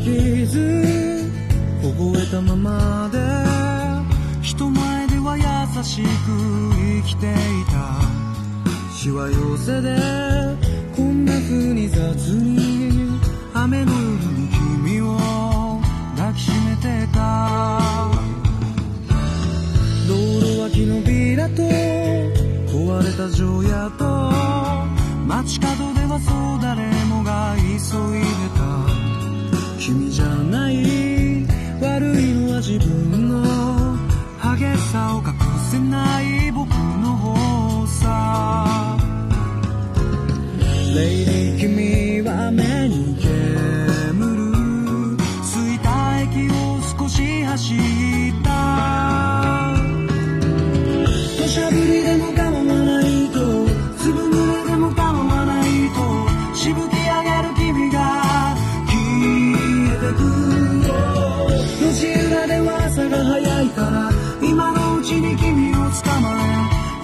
言葉にできず凍えたままで人前では優しく生きていた。しわ寄せでこんな風に雑に雨の夜に君を抱きしめてた。道路脇のビラと壊れた城屋と街角ではそう誰もが急いでた。君じ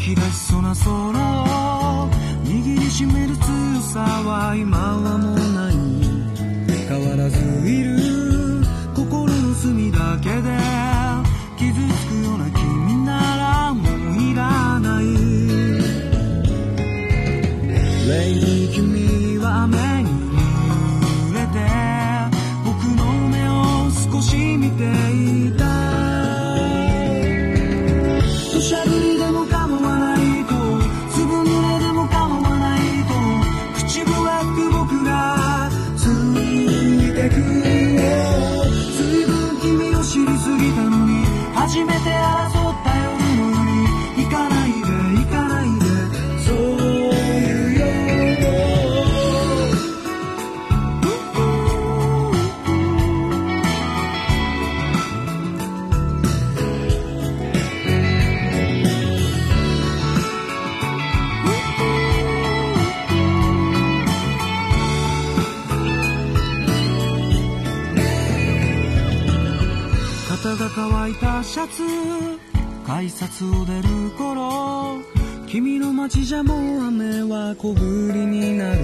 き出しそうな空を握りしめる強さは今はもうない。変わらずいる心の隅だけで傷つくような君ならもういらない。レイに君は雨に濡れて僕の目を少し見ていた土砂降りいたシャツ改札を出る頃君の街じゃもう雨は小降りになる。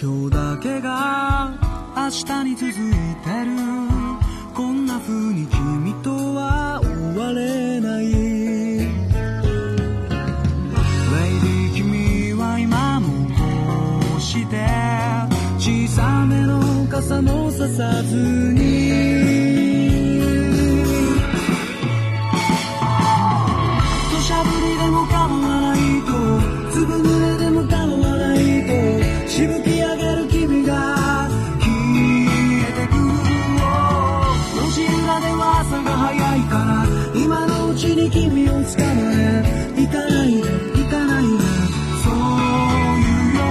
今日だけが明日に続いてる。こんな風に君とは終われない。レイディ君は今もこうして小さめの傘もささずに。しぶき上げる君が消えてく路地裏では朝が早いから今のうちに君を捕まえ行かないで行かないでそういうよ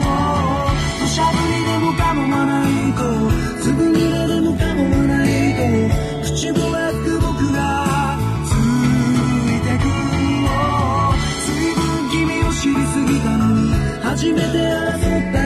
もう土砂降りでもかもまないとすぐにれでもかもまないと口笛知りすぎたのに。初めて会った